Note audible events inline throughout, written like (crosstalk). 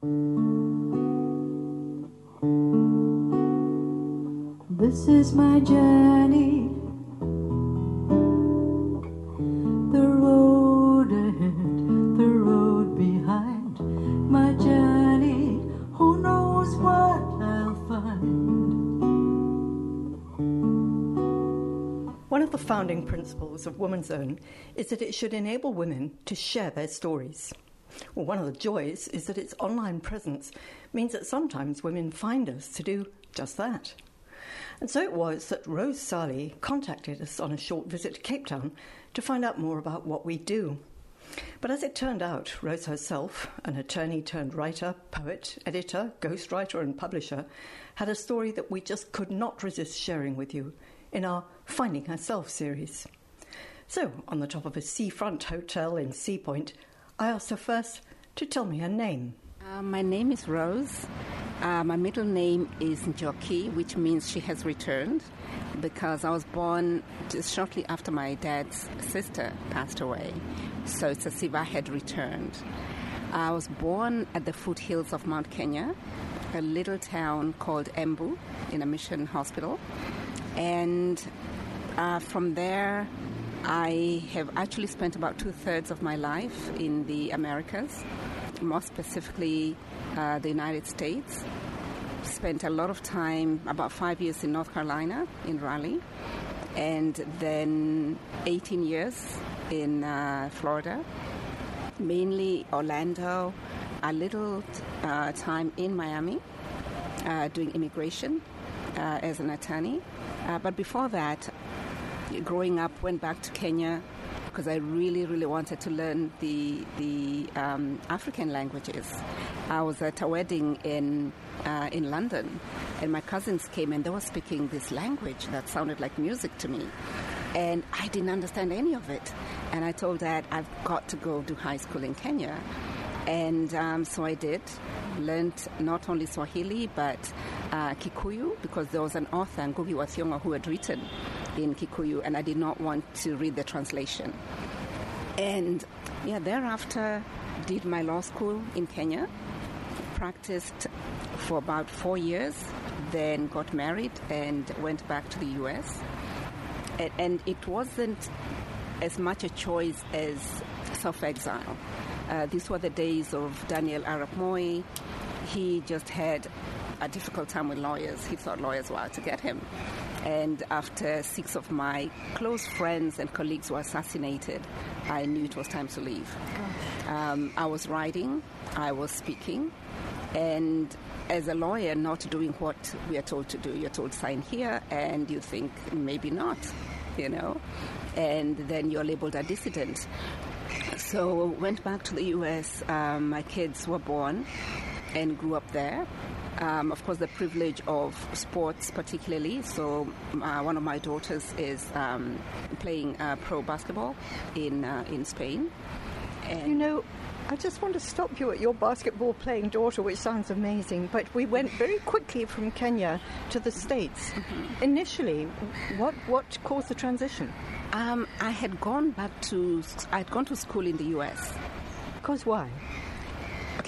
This is my journey. The road ahead, the road behind. My journey, who knows what I'll find. One of the founding principles of Woman's Own is that it should enable women to share their stories. Well, one of the joys is that its online presence means that sometimes women find us to do just that. And so it was that Rose Ssali contacted us on a short visit to Cape Town to find out more about what we do. But as it turned out, Rose herself, an attorney turned writer, poet, editor, ghostwriter, and publisher, had a story that we just could not resist sharing with you in our Finding Herself series. So, on the top of a seafront hotel in Sea Point, I asked her first to tell me her name. Uh, my name is Rose. Uh, my middle name is Njoki, which means she has returned, because I was born just shortly after my dad's sister passed away. So it's as if I had returned. I was born at the foothills of Mount Kenya, a little town called Embu, in a mission hospital. And uh, from there, I have actually spent about two thirds of my life in the Americas, more specifically uh, the United States. Spent a lot of time, about five years in North Carolina, in Raleigh, and then 18 years in uh, Florida, mainly Orlando, a little uh, time in Miami, uh, doing immigration uh, as an attorney. Uh, but before that, growing up, went back to Kenya because I really, really wanted to learn the the um, African languages. I was at a wedding in uh, in London, and my cousins came and they were speaking this language that sounded like music to me, and I didn't understand any of it. And I told Dad, I've got to go to high school in Kenya, and um, so I did. Learned not only Swahili but uh, Kikuyu because there was an author, Ngugi wa Thiong'o, who had written in Kikuyu, and I did not want to read the translation. And yeah, thereafter, did my law school in Kenya, practiced for about four years, then got married and went back to the US. And, and it wasn't as much a choice as self exile. Uh, these were the days of Daniel Arap Moi. He just had a difficult time with lawyers. He thought lawyers were out to get him. And after six of my close friends and colleagues were assassinated, I knew it was time to leave. Um, I was writing, I was speaking, and as a lawyer, not doing what we are told to do. You're told sign here, and you think maybe not, you know, and then you're labeled a dissident. So went back to the U.S. Um, my kids were born and grew up there. Um, of course, the privilege of sports, particularly. So, uh, one of my daughters is um, playing uh, pro basketball in uh, in Spain. And You know, I just want to stop you at your basketball playing daughter, which sounds amazing, but we went very quickly from Kenya to the States. Initially, what, what caused the transition? um, I had gone back to I had gone to school in the U.S. Because why?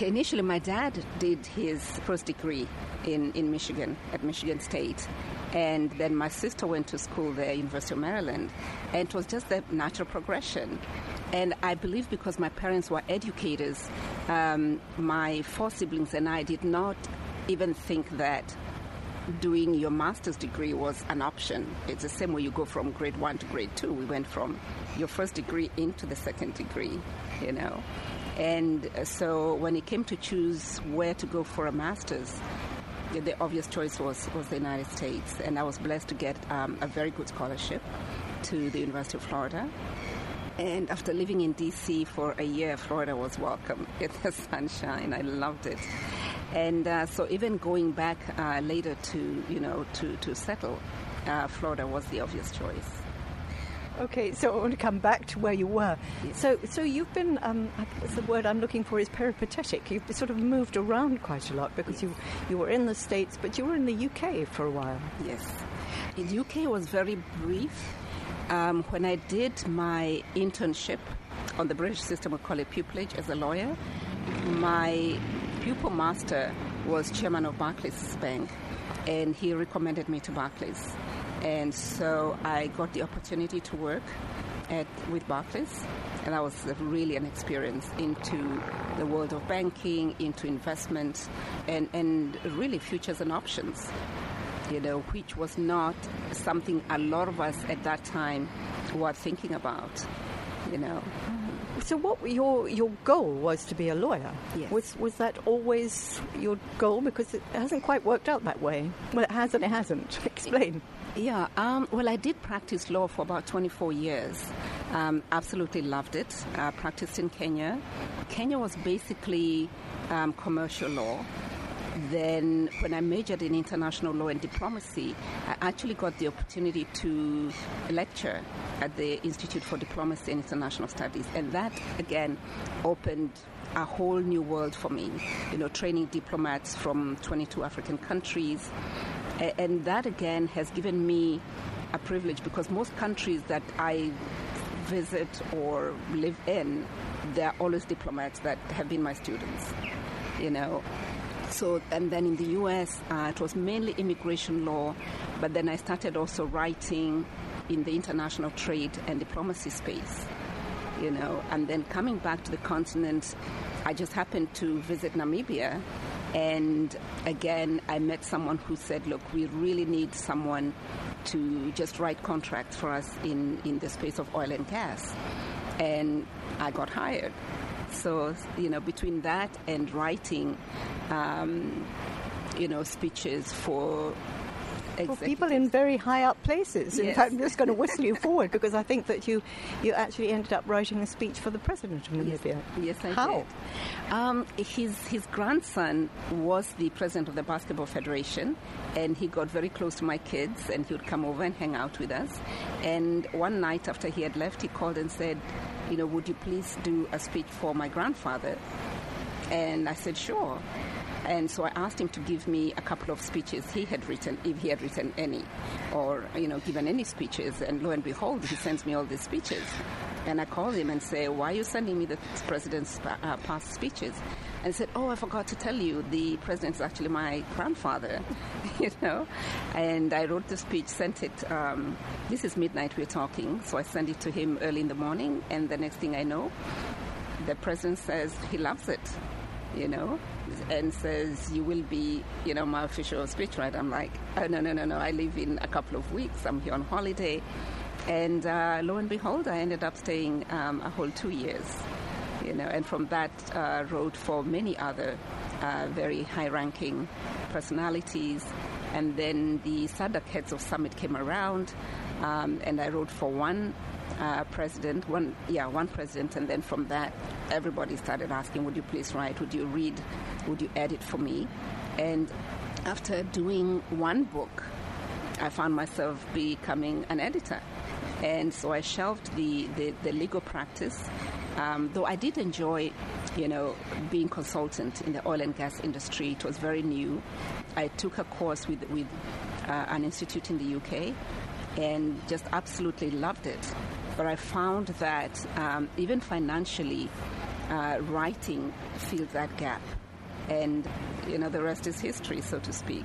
Okay, initially my dad did his first degree in, in Michigan, at Michigan State. And then my sister went to school there, University of Maryland. And it was just the natural progression. And I believe because my parents were educators, um, my four siblings and I did not even think that doing your master's degree was an option. It's the same way you go from grade one to grade two. We went from your first degree into the second degree, you know. And uh, so when it came to choose where to go for a master's, the- the obvious choice was, was the United States. And I was blessed to get um, a very good scholarship to the University of Florida. And after living in DC for a year, Florida was welcome. (laughs) It's the sunshine. I loved it. And uh, so even going back uh, later to, you know, to, to settle, uh, Florida was the obvious choice. Okay, so I want to come back to where you were. So, so you've been, um, the word I'm looking for is peripatetic. You've sort of moved around quite a lot because you, you were in the States, but you were in the UK for a while. Yes. In UK was very brief. Um, when I did my internship on the British system, we call it pupillage as a lawyer, my pupil master was chairman of Barclays Bank, and he recommended me to Barclays. And so I got the opportunity to work at, with Barclays, and that was really an experience into the world of banking, into investments, and, and really futures and options, you know, which was not something a lot of us at that time were thinking about, you know. So, what your your goal was to be a lawyer? Yes. Was was that always your goal? Because it hasn't quite worked out that way. Well, it has and it hasn't. (laughs) Explain. Yeah, um, well, I did practice law for about 24 years. Um, absolutely loved it. Uh, practiced in Kenya. Kenya was basically um, commercial law. Then, when I majored in international law and diplomacy, I actually got the opportunity to lecture at the Institute for Diplomacy and International Studies. And that, again, opened a whole new world for me. You know, training diplomats from 22 African countries. And that, again, has given me a privilege because most countries that I visit or live in, there are always diplomats that have been my students, you know. So, and then in the US, uh, it was mainly immigration law, but then I started also writing in the international trade and diplomacy space, you know. And then coming back to the continent, I just happened to visit Namibia. And again, I met someone who said, Look, we really need someone to just write contracts for us in, in the space of oil and gas. And I got hired. So, you know, between that and writing, um, you know, speeches for For people in very high up places. In Yes. fact, I'm just going to whistle you (laughs) forward because I think that you you actually ended up writing a speech for the president of Namibia. Yes, I How? did. Um, his his grandson was the president of the basketball federation, and he got very close to my kids, and he would come over and hang out with us. And one night after he had left, he called and said, "You know, would you please do a speech for my grandfather?" And I said, "Sure." And so I asked him to give me a couple of speeches he had written, if he had written any, or you know, given any speeches. And lo and behold, he sends me all these speeches. And I called him and say, "Why are you sending me the president's uh, past speeches?" And said, "Oh, I forgot to tell you, the president is actually my grandfather." (laughs) you know. And I wrote the speech, sent it. Um, this is midnight. We're talking, so I sent it to him early in the morning. And the next thing I know, the president says he loves it you know, and says, You will be, you know, my official speechwriter. I'm like, Oh, no, no, no, no. I leave in a couple of weeks. I'm here on holiday. And uh, lo and behold, I ended up staying um, a whole two years, you know, and from that, uh, wrote for many other uh, very high ranking personalities. And then the SADC Heads of Summit came around, um, and I wrote for one uh, president, one yeah, one president, and then from that, everybody started asking, "Would you please write? Would you read? Would you edit for me?" And after doing one book, I found myself becoming an editor, and so I shelved the the, the legal practice. Um, though I did enjoy, you know, being consultant in the oil and gas industry. It was very new. I took a course with with uh, an institute in the UK, and just absolutely loved it. But I found that um, even financially, uh, writing filled that gap. And, you know, the rest is history, so to speak.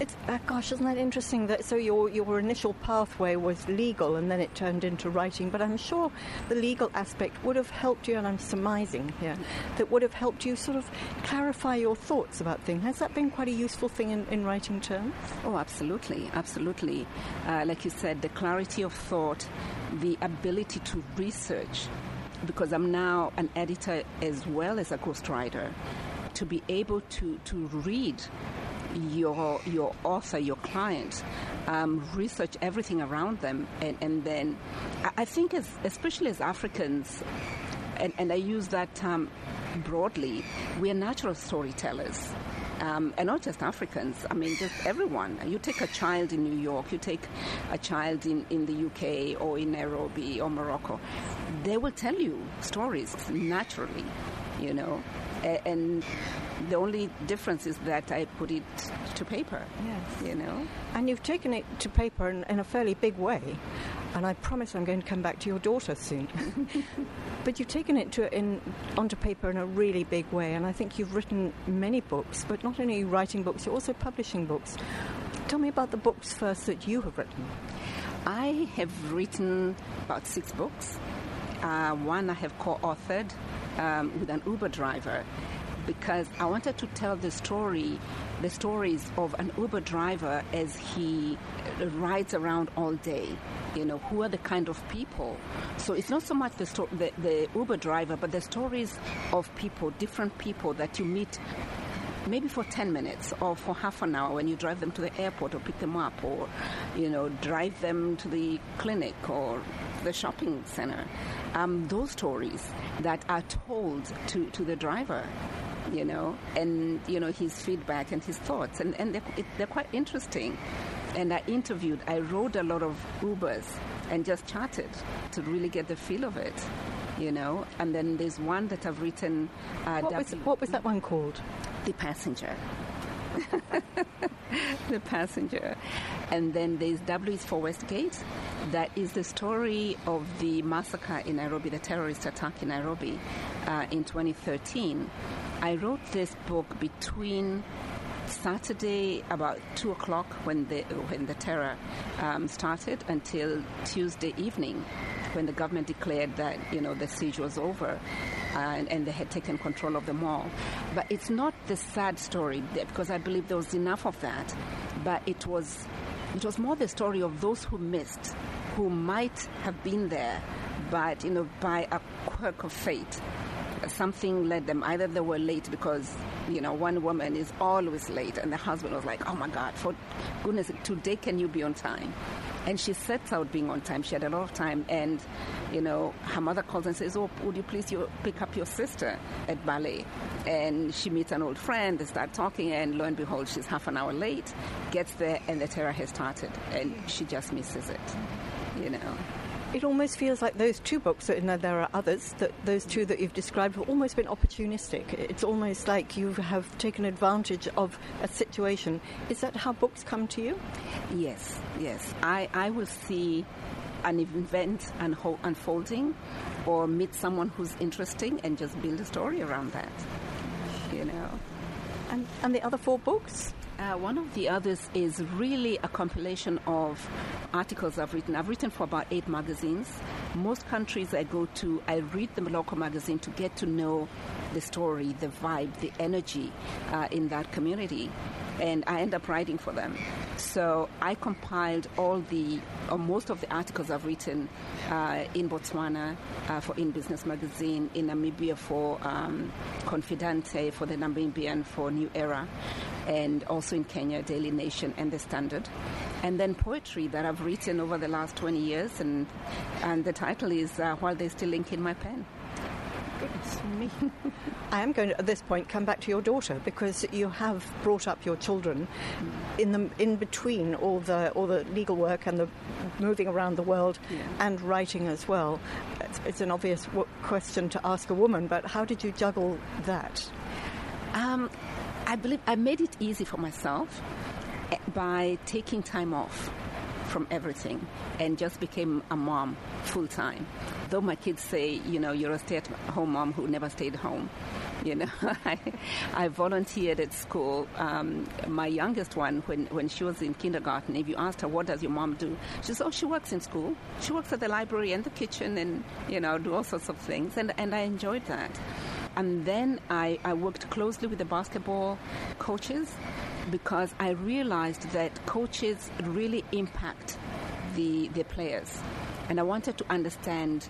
It's uh, gosh, isn't that interesting? That so your your initial pathway was legal, and then it turned into writing. But I'm sure the legal aspect would have helped you, and I'm surmising here that would have helped you sort of clarify your thoughts about things. Has that been quite a useful thing in, in writing terms? Oh, absolutely, absolutely. Uh, like you said, the clarity of thought, the ability to research, because I'm now an editor as well as a ghostwriter, to be able to, to read your your author, your client, um, research everything around them, and, and then I, think, as, especially as Africans, and, and I use that term broadly, we are natural storytellers. Um, and not just Africans, I mean, just everyone. You take a child in New York, you take a child in, in the UK or in Nairobi or Morocco, they will tell you stories naturally, you know. And the only difference is that I put it to paper, Yes. you know. And you've taken it to paper in, in a fairly big way. and I promise I'm going to come back to your daughter soon. (laughs) but you've taken it to in onto paper in a really big way, and I think you've written many books. But not only writing books, you're also publishing books. Tell me about the books first that you have written. I have written about six books. Uh, one I have co-authored um, with an Uber driver because I wanted to tell the story, the stories of an Uber driver as he rides around all day. You know, who are the kind of people? So it's not so much the, sto- the, the Uber driver, but the stories of people, different people that you meet maybe for 10 minutes or for half an hour when you drive them to the airport or pick them up or you know drive them to the clinic or the shopping center um, those stories that are told to, to the driver you know and you know his feedback and his thoughts and, and they're, it, they're quite interesting and i interviewed i wrote a lot of ubers and just chatted to really get the feel of it you know and then there's one that i've written uh, What was, what was that one called? the passenger. (laughs) the passenger. And then there's W is for Westgate. That is the story of the massacre in Nairobi, the terrorist attack in Nairobi uh, in 2013. I wrote this book between Saturday about two o'clock when the when the terror um, started until Tuesday evening when the government declared that you know the siege was over uh, and, and, they had taken control of the mall. But it's not the sad story because I believe there was enough of that. But it was it was more the story of those who missed, who might have been there, but you know by a quirk of fate something led them. Either they were late because you know one woman is always late and the husband was like oh my god for goodness today can you be on time? And she sets out being on time. She had a lot of time and you know her mother calls and says oh would you please you pick up your sister at ballet? And she meets an old friend they start talking and lo and behold she's half an hour late gets there and the terror has started and she just misses it you know it almost feels like those two books, and there are others, that those two that you've described have almost been opportunistic. It's almost like you have taken advantage of a situation. Is that how books come to you? Yes, yes. I, I will see an event unfolding or meet someone who's interesting and just build a story around that, you know. And, and the other four books? Uh, one of the others is really a compilation of articles I've written. I've written for about eight magazines. Most countries I go to, I read the local magazine to get to know the story, the vibe, the energy uh, in that community. And I end up writing for them. So I compiled all the, or most of the articles I've written uh, in Botswana uh, for In Business Magazine, in Namibia for um, Confidente, for the Namibian for New Era, and also in Kenya, Daily Nation and The Standard. And then poetry that I've written over the last 20 years, and, and the title is uh, While They Still Ink in My Pen goodness me. I am going to, at this point, come back to your daughter because you have brought up your children in the in between all the all the legal work and the moving around the world yeah. and writing as well. It's, it's an obvious w- question to ask a woman, but how did you juggle that? Um, I believe I made it easy for myself eh, by taking time off from everything and just became a mom full time. Though my kids say, you know, you're a stay at home mom who never stayed home. (laughs) You know, I, I volunteered at school. Um, my youngest one, when, when she was in kindergarten, if you asked her, what does your mom do? She says, oh, she works in school. She works at the library and the kitchen and, you know, do all sorts of things. And, and I enjoyed that. And then I, I worked closely with the basketball coaches because I realized that coaches really impact the, the players. And I wanted to understand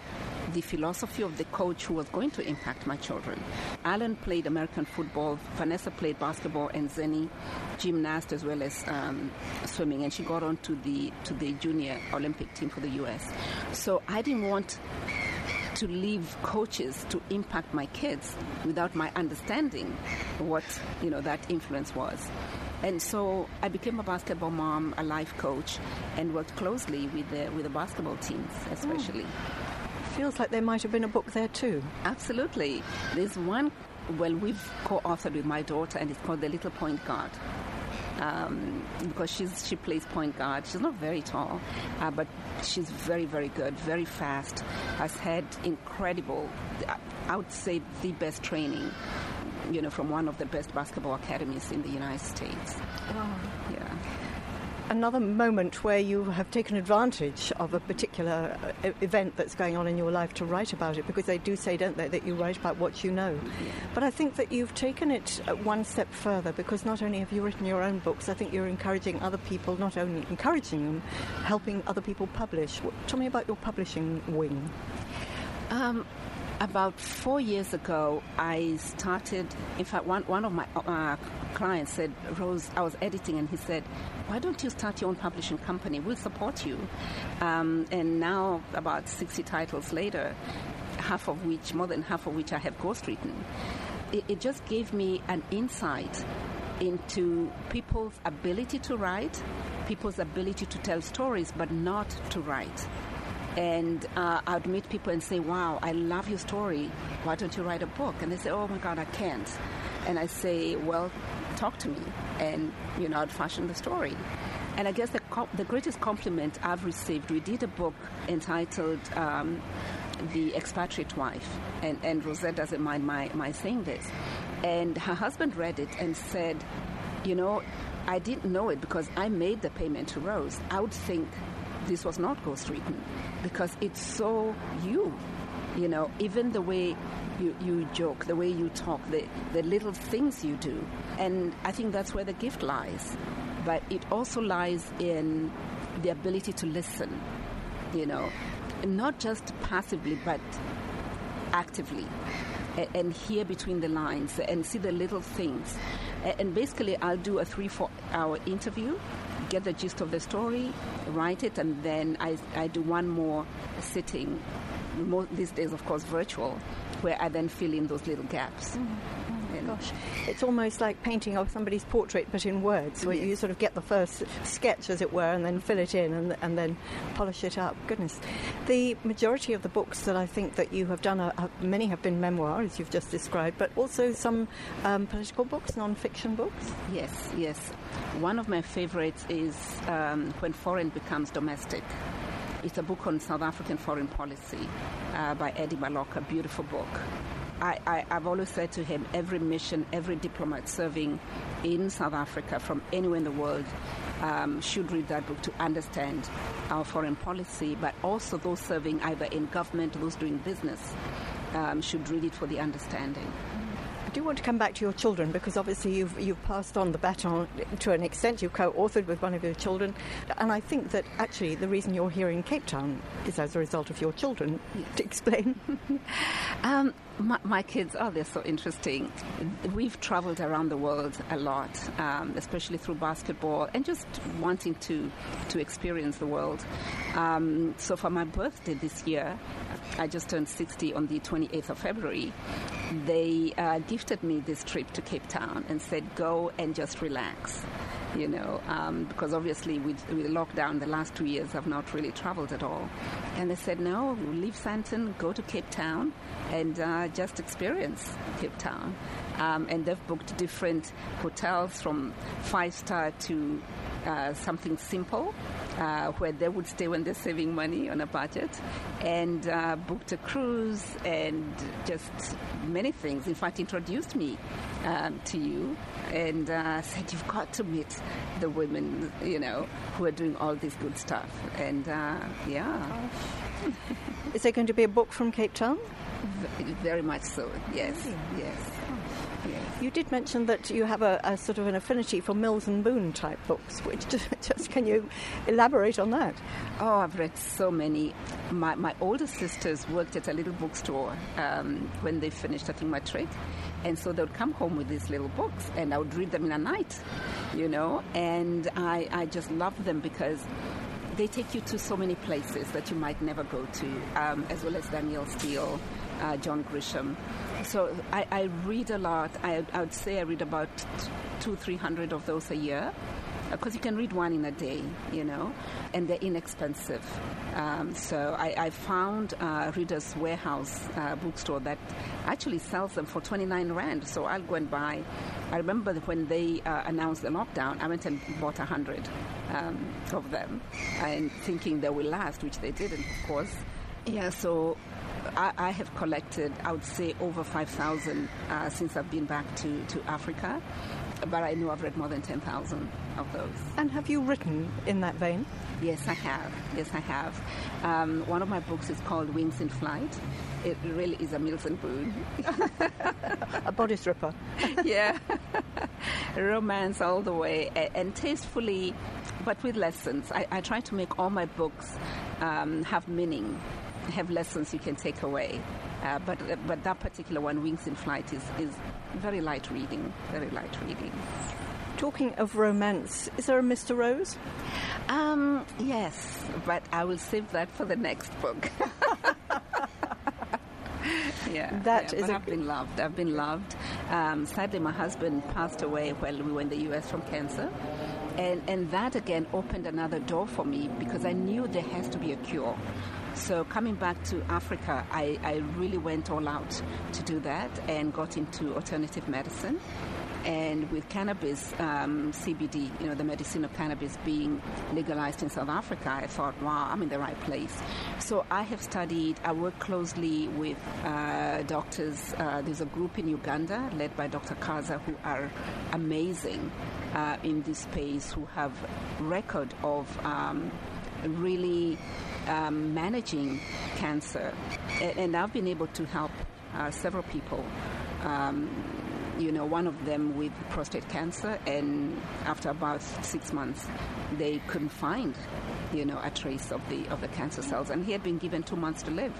the philosophy of the coach who was going to impact my children. Alan played American football, Vanessa played basketball, and Zenny gymnast as well as um, swimming, and she got on to the to the junior Olympic team for the U.S. So I didn't want to leave coaches to impact my kids without my understanding what you know that influence was. And so I became a basketball mom, a life coach, and worked closely with the, with the basketball teams, especially. Oh. Feels like there might have been a book there too. Absolutely. There's one, well, we've co authored with my daughter, and it's called The Little Point Guard. um, because she's she plays point guard. She's not very tall, uh, but she's very very good, very fast. Has had incredible, I would say, the best training. You know, from one of the best basketball academies in the United States. Wow. Yeah another moment where you have taken advantage of a particular uh, event that's going on in your life to write about it because they do say don't they that you write about what you know yeah. but i think that you've taken it uh, one step further because not only have you written your own books i think you're encouraging other people not only encouraging them helping other people publish tell me about your publishing wing um, about four years ago, I started. In fact, one, one of my uh, clients said, Rose, I was editing, and he said, Why don't you start your own publishing company? We'll support you. Um, and now, about 60 titles later, half of which, more than half of which I have ghostwritten, it, it just gave me an insight into people's ability to write, people's ability to tell stories, but not to write. And uh, I'd meet people and say, Wow, I love your story. Why don't you write a book? And they say, Oh my God, I can't. And I say, Well, talk to me. And, you know, I'd fashion the story. And I guess the, the greatest compliment I've received, we did a book entitled um, The Expatriate Wife. And, and Rosette doesn't mind my, my saying this. And her husband read it and said, You know, I didn't know it because I made the payment to Rose. I would think this was not ghostwritten because it's so you. You know, even the way you, you joke, the way you talk, the, the little things you do. And I think that's where the gift lies. But it also lies in the ability to listen, you know, not just passively, but actively. And hear between the lines and see the little things. And basically, I'll do a three, four hour interview get the gist of the story, write it, and then I, I do one more sitting, more, these days, of course, virtual, where I then fill in those little gaps. Mm-hmm. Gosh, it's almost like painting of somebody's portrait, but in words, where yes. you sort of get the first sketch, as it were, and then fill it in and, and then polish it up. Goodness. The majority of the books that I think that you have done, are, are many have been memoirs, as you've just described, but also some um, political books, non-fiction books. Yes, yes. One of my favorites is um, When Foreign Becomes Domestic. It's a book on South African foreign policy uh, by Eddie Maloka, a beautiful book. I, have always said to him every mission, every diplomat serving in South Africa from anywhere in the world um, should read that book to understand our foreign policy, but also those serving either in government, those doing business, um, should read it for the understanding do want to come back to your children because obviously you've, you've passed on the baton to an extent. You've co authored with one of your children. And I think that actually the reason you're here in Cape Town is as a result of your children. To explain. (laughs) um, my, my, kids, oh, they're so interesting. We've traveled around the world a lot, um, especially through basketball and just wanting to, to experience the world. Um, so for my birthday this year, I just turned 60 on the 28th of February. They uh, gifted me this trip to Cape Town and said, go and just relax. You know, um, because obviously with, with lockdown, the last two years I've not really traveled at all. And they said, no, leave Sandton, go to Cape Town, and uh, just experience Cape Town. Um, and they've booked different hotels from five star to uh, something simple uh, where they would stay when they're saving money on a budget and uh, booked a cruise and just many things. In fact, introduced me um, to you and uh, said, You've got to meet the women, you know, who are doing all this good stuff. And uh, yeah. Is there going to be a book from Cape Town? Very much so, yes, yes. You did mention that you have a, a, sort of an affinity for Mills and Boon type books. Which just, (laughs) just, can you elaborate on that? Oh, I've read so many. My my older sisters worked at a little bookstore um, when they finished, I think, my matric, and so they would come home with these little books, and I would read them in a night, you know. And I I just love them because they take you to so many places that you might never go to, um, as well as Danielle Steel, uh, John Grisham. So I, I read a lot. I, I, would say I read about two, three hundred of those a year. because you can read one in a day, you know, and they're inexpensive. Um, so I, I found uh, Reader's Warehouse uh, bookstore that actually sells them for 29 rand. So I'll go and buy. I remember when they uh, announced the lockdown, I went and bought 100 um, of them and thinking they will last, which they didn't, of course. Yeah, so I, I have collected, I would say, over 5,000 uh, since I've been back to, to Africa. But I know I've read more than 10,000 of those. And have you written in that vein? Yes, I have. Yes, I have. Um, one of my books is called Wings in Flight. It really is a Mills and Boon. (laughs) a bodice ripper. (laughs) yeah. (laughs) Romance all the way and, and tastefully, but with lessons. I, I, try to make all my books um, have meaning, have lessons you can take away. Uh, but but that particular one, Wings in Flight, is, is very light reading. Very light reading. Talking of romance, is there a Mr. Rose? Um, yes, but I will save that for the next book. (laughs) yeah, that yeah, is. A... I've been loved. I've been loved. Um, sadly, my husband passed away while we were in the U.S. from cancer, and and that again opened another door for me because I knew there has to be a cure. So coming back to Africa, I, I really went all out to do that and got into alternative medicine. And with cannabis, um, CBD, you know, the medicinal cannabis being legalized in South Africa, I thought, wow, I'm in the right place. So I have studied, I work closely with uh, doctors. Uh, there's a group in Uganda led by Dr. Kaza who are amazing uh, in this space, who have record of um, really um, managing cancer. And, and, I've been able to help uh, several people. Um, you know, one of them with prostate cancer, and after about six months, they couldn't find, you know, a trace of the of the cancer cells, and he had been given two months to live,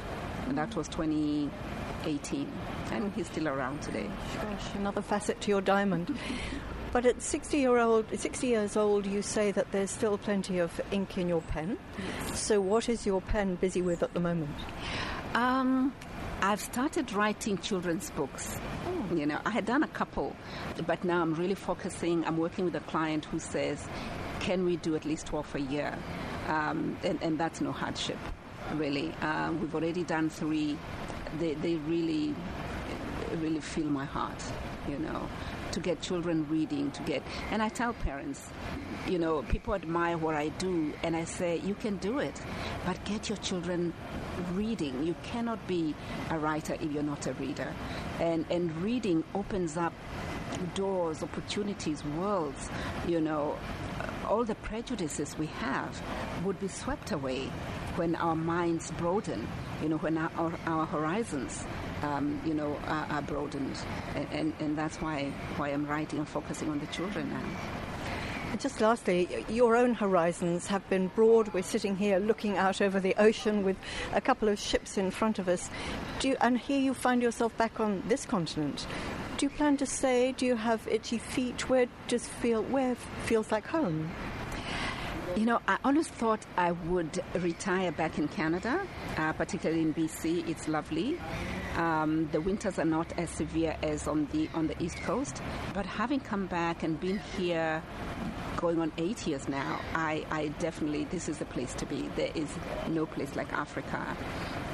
and that was 2018, and he's still around today. Gosh, another facet to your diamond. (laughs) But at 60 year old, 60 years old, you say that there's still plenty of ink in your pen. Yes. So, what is your pen busy with at the moment? Um, I've started writing children's books. Oh. You know, I had done a couple, but now I'm really focusing. I'm working with a client who says, "Can we do at least 12 a year?" Um, and, and, that's no hardship, really. Uh, we've already done three. They, they really, really feel my heart. You know, to get children reading, to get. And I tell parents, you know, people admire what I do, and I say, you can do it, but get your children reading. You cannot be a writer if you're not a reader. And, and reading opens up doors, opportunities, worlds, you know. All the prejudices we have would be swept away when our minds broaden, you know, when our, our, horizons um, you know, are, are broadened. And, and, and, that's why, why I'm writing and focusing on the children now. Just lastly, your own horizons have been broad. We're sitting here looking out over the ocean with a couple of ships in front of us. Do you, and here you find yourself back on this continent. Do you plan to stay? Do you have itchy feet? Where does feel where feels like home? You know, I always thought I would retire back in Canada, uh, particularly in BC. It's lovely. Um, the winters are not as severe as on the on the east coast, but having come back and been here, going on eight years now, I, I definitely this is the place to be. There is no place like Africa.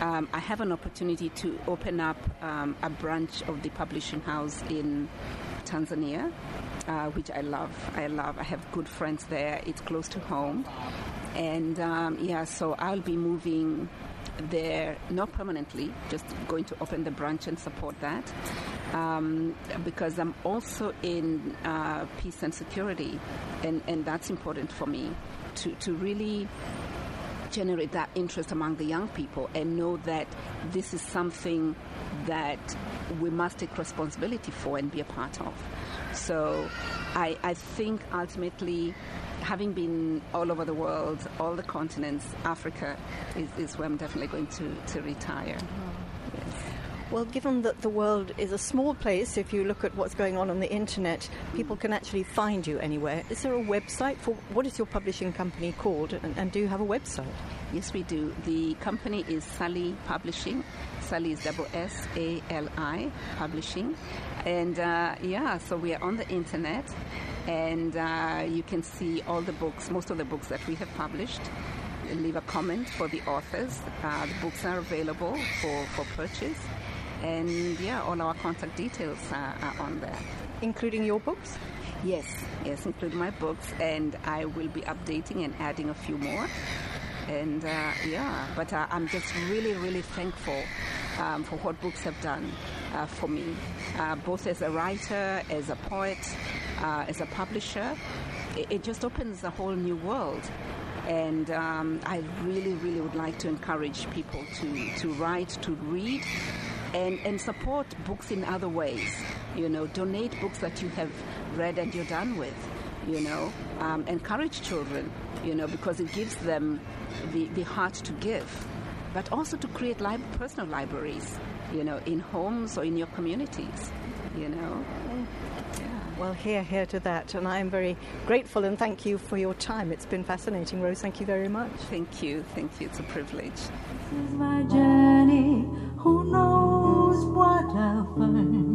Um, I have an opportunity to open up um, a branch of the publishing house in Tanzania uh, which I love. I love. I have good friends there. It's close to home, and um, yeah, so I'll be moving there not permanently, just going to open the branch and support that. Um, because I'm also in uh, peace and security, and, and that's important for me to, to really generate that interest among the young people and know that this is something that we must take responsibility for and be a part of. So I, I think ultimately, having been all over the world, all the continents, Africa is, is where I'm definitely going to, to retire. Yes. Well, given that the world is a small place, if you look at what's going on on the internet, people can actually find you anywhere. Is there a website for what is your publishing company called, and, and do you have a website? Yes, we do. The company is Ssali Publishing. Ssali is double S A L I Publishing, and uh, yeah, so we are on the internet, and uh, you can see all the books, most of the books that we have published. Leave a comment for the authors. Uh, the books are available for, for purchase. And yeah, all our contact details are, are on there. Including your books? Yes, yes, include my books, and I will be updating and adding a few more. And uh, yeah, but uh, I'm just really, really thankful um, for what books have done uh, for me, uh, both as a writer, as a poet, uh, as a publisher. It, it, just opens a whole new world. And um, I really, really would like to encourage people to, to write, to read, and, and support books in other ways. You know, donate books that you have read and you're done with. You know, um, encourage children, you know, because it gives them the, the heart to give, but also to create li- personal libraries, you know, in homes or in your communities, you know. Well, here, here to that. And I am very grateful and thank you for your time. It's been fascinating, Rose. Thank you very much. Thank you. Thank you. It's a privilege. This is my journey knows what I find.